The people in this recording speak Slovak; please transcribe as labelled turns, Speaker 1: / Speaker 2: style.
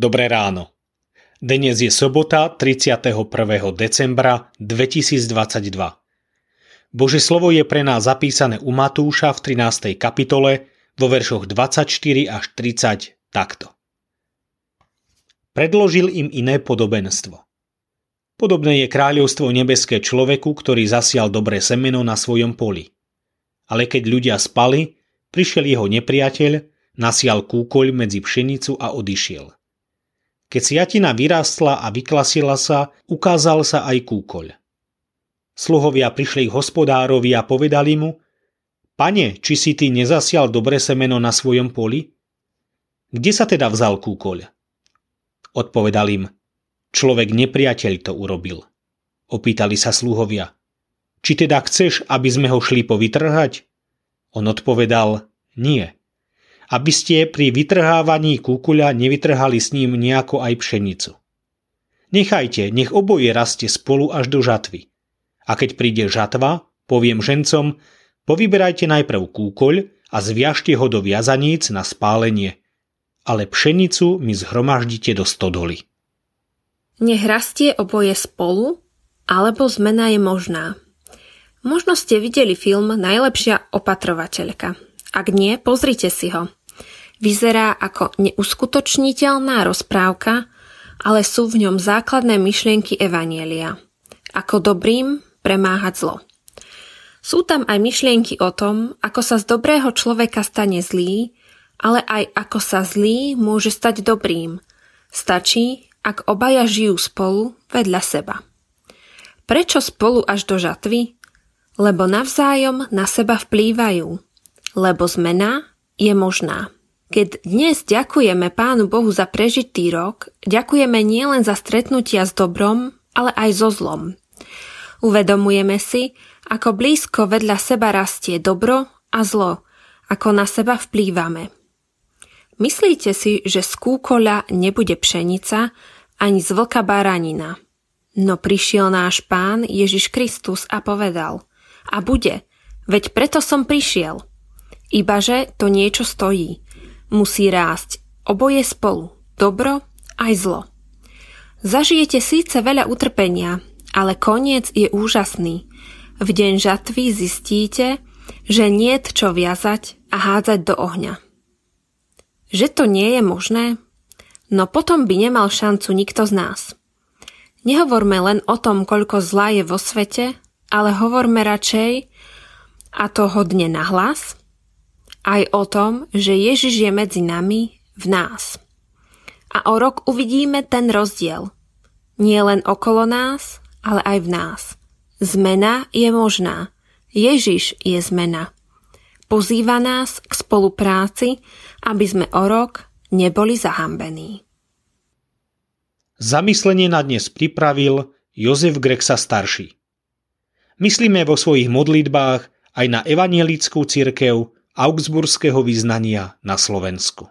Speaker 1: Dobré ráno. Dnes je sobota 31. decembra 2022. Bože slovo je pre nás zapísané u Matúša v 13. kapitole vo veršoch 24 až 30 takto. Predložil im iné podobenstvo. Podobné je kráľovstvo nebeské človeku, ktorý zasial dobré semeno na svojom poli. Ale keď ľudia spali, prišiel jeho nepriateľ, nasial kúkoľ medzi pšenicu a odišiel. Keď siatina vyrástla a vyklasila sa, ukázal sa aj kúkoľ. Sluhovia prišli k hospodárovi a povedali mu, Pane, či si ty nezasial dobre semeno na svojom poli? Kde sa teda vzal kúkoľ? Odpovedal im, človek nepriateľ to urobil. Opýtali sa sluhovia, či teda chceš, aby sme ho šli povytrhať? On odpovedal, nie aby ste pri vytrhávaní kúkuľa nevytrhali s ním nejako aj pšenicu. Nechajte, nech oboje rastie spolu až do žatvy. A keď príde žatva, poviem žencom, povyberajte najprv kúkoľ a zviažte ho do viazaníc na spálenie, ale pšenicu mi zhromaždite do stodoly.
Speaker 2: Nech rastie oboje spolu, alebo zmena je možná. Možno ste videli film Najlepšia opatrovateľka. Ak nie, pozrite si ho. Vyzerá ako neuskutočniteľná rozprávka, ale sú v ňom základné myšlienky Evanielia. Ako dobrým premáhať zlo. Sú tam aj myšlienky o tom, ako sa z dobrého človeka stane zlý, ale aj ako sa zlý môže stať dobrým. Stačí, ak obaja žijú spolu vedľa seba. Prečo spolu až do žatvy? Lebo navzájom na seba vplývajú. Lebo zmena je možná. Keď dnes ďakujeme Pánu Bohu za prežitý rok, ďakujeme nielen za stretnutia s dobrom, ale aj so zlom. Uvedomujeme si, ako blízko vedľa seba rastie dobro a zlo, ako na seba vplývame. Myslíte si, že z kúkoľa nebude pšenica ani z vlka baranina. No prišiel náš pán Ježiš Kristus a povedal a bude, veď preto som prišiel. Ibaže to niečo stojí – musí rásť oboje spolu, dobro aj zlo. Zažijete síce veľa utrpenia, ale koniec je úžasný. V deň žatvy zistíte, že niet čo viazať a hádzať do ohňa. Že to nie je možné? No potom by nemal šancu nikto z nás. Nehovorme len o tom, koľko zla je vo svete, ale hovorme radšej, a to hodne nahlas, aj o tom, že Ježiš je medzi nami v nás. A o rok uvidíme ten rozdiel. Nie len okolo nás, ale aj v nás. Zmena je možná. Ježiš je zmena. Pozýva nás k spolupráci, aby sme o rok neboli zahambení.
Speaker 1: Zamyslenie na dnes pripravil Jozef Grexa starší. Myslíme vo svojich modlitbách aj na evanielickú cirkev, augsburského vyznania na Slovensku.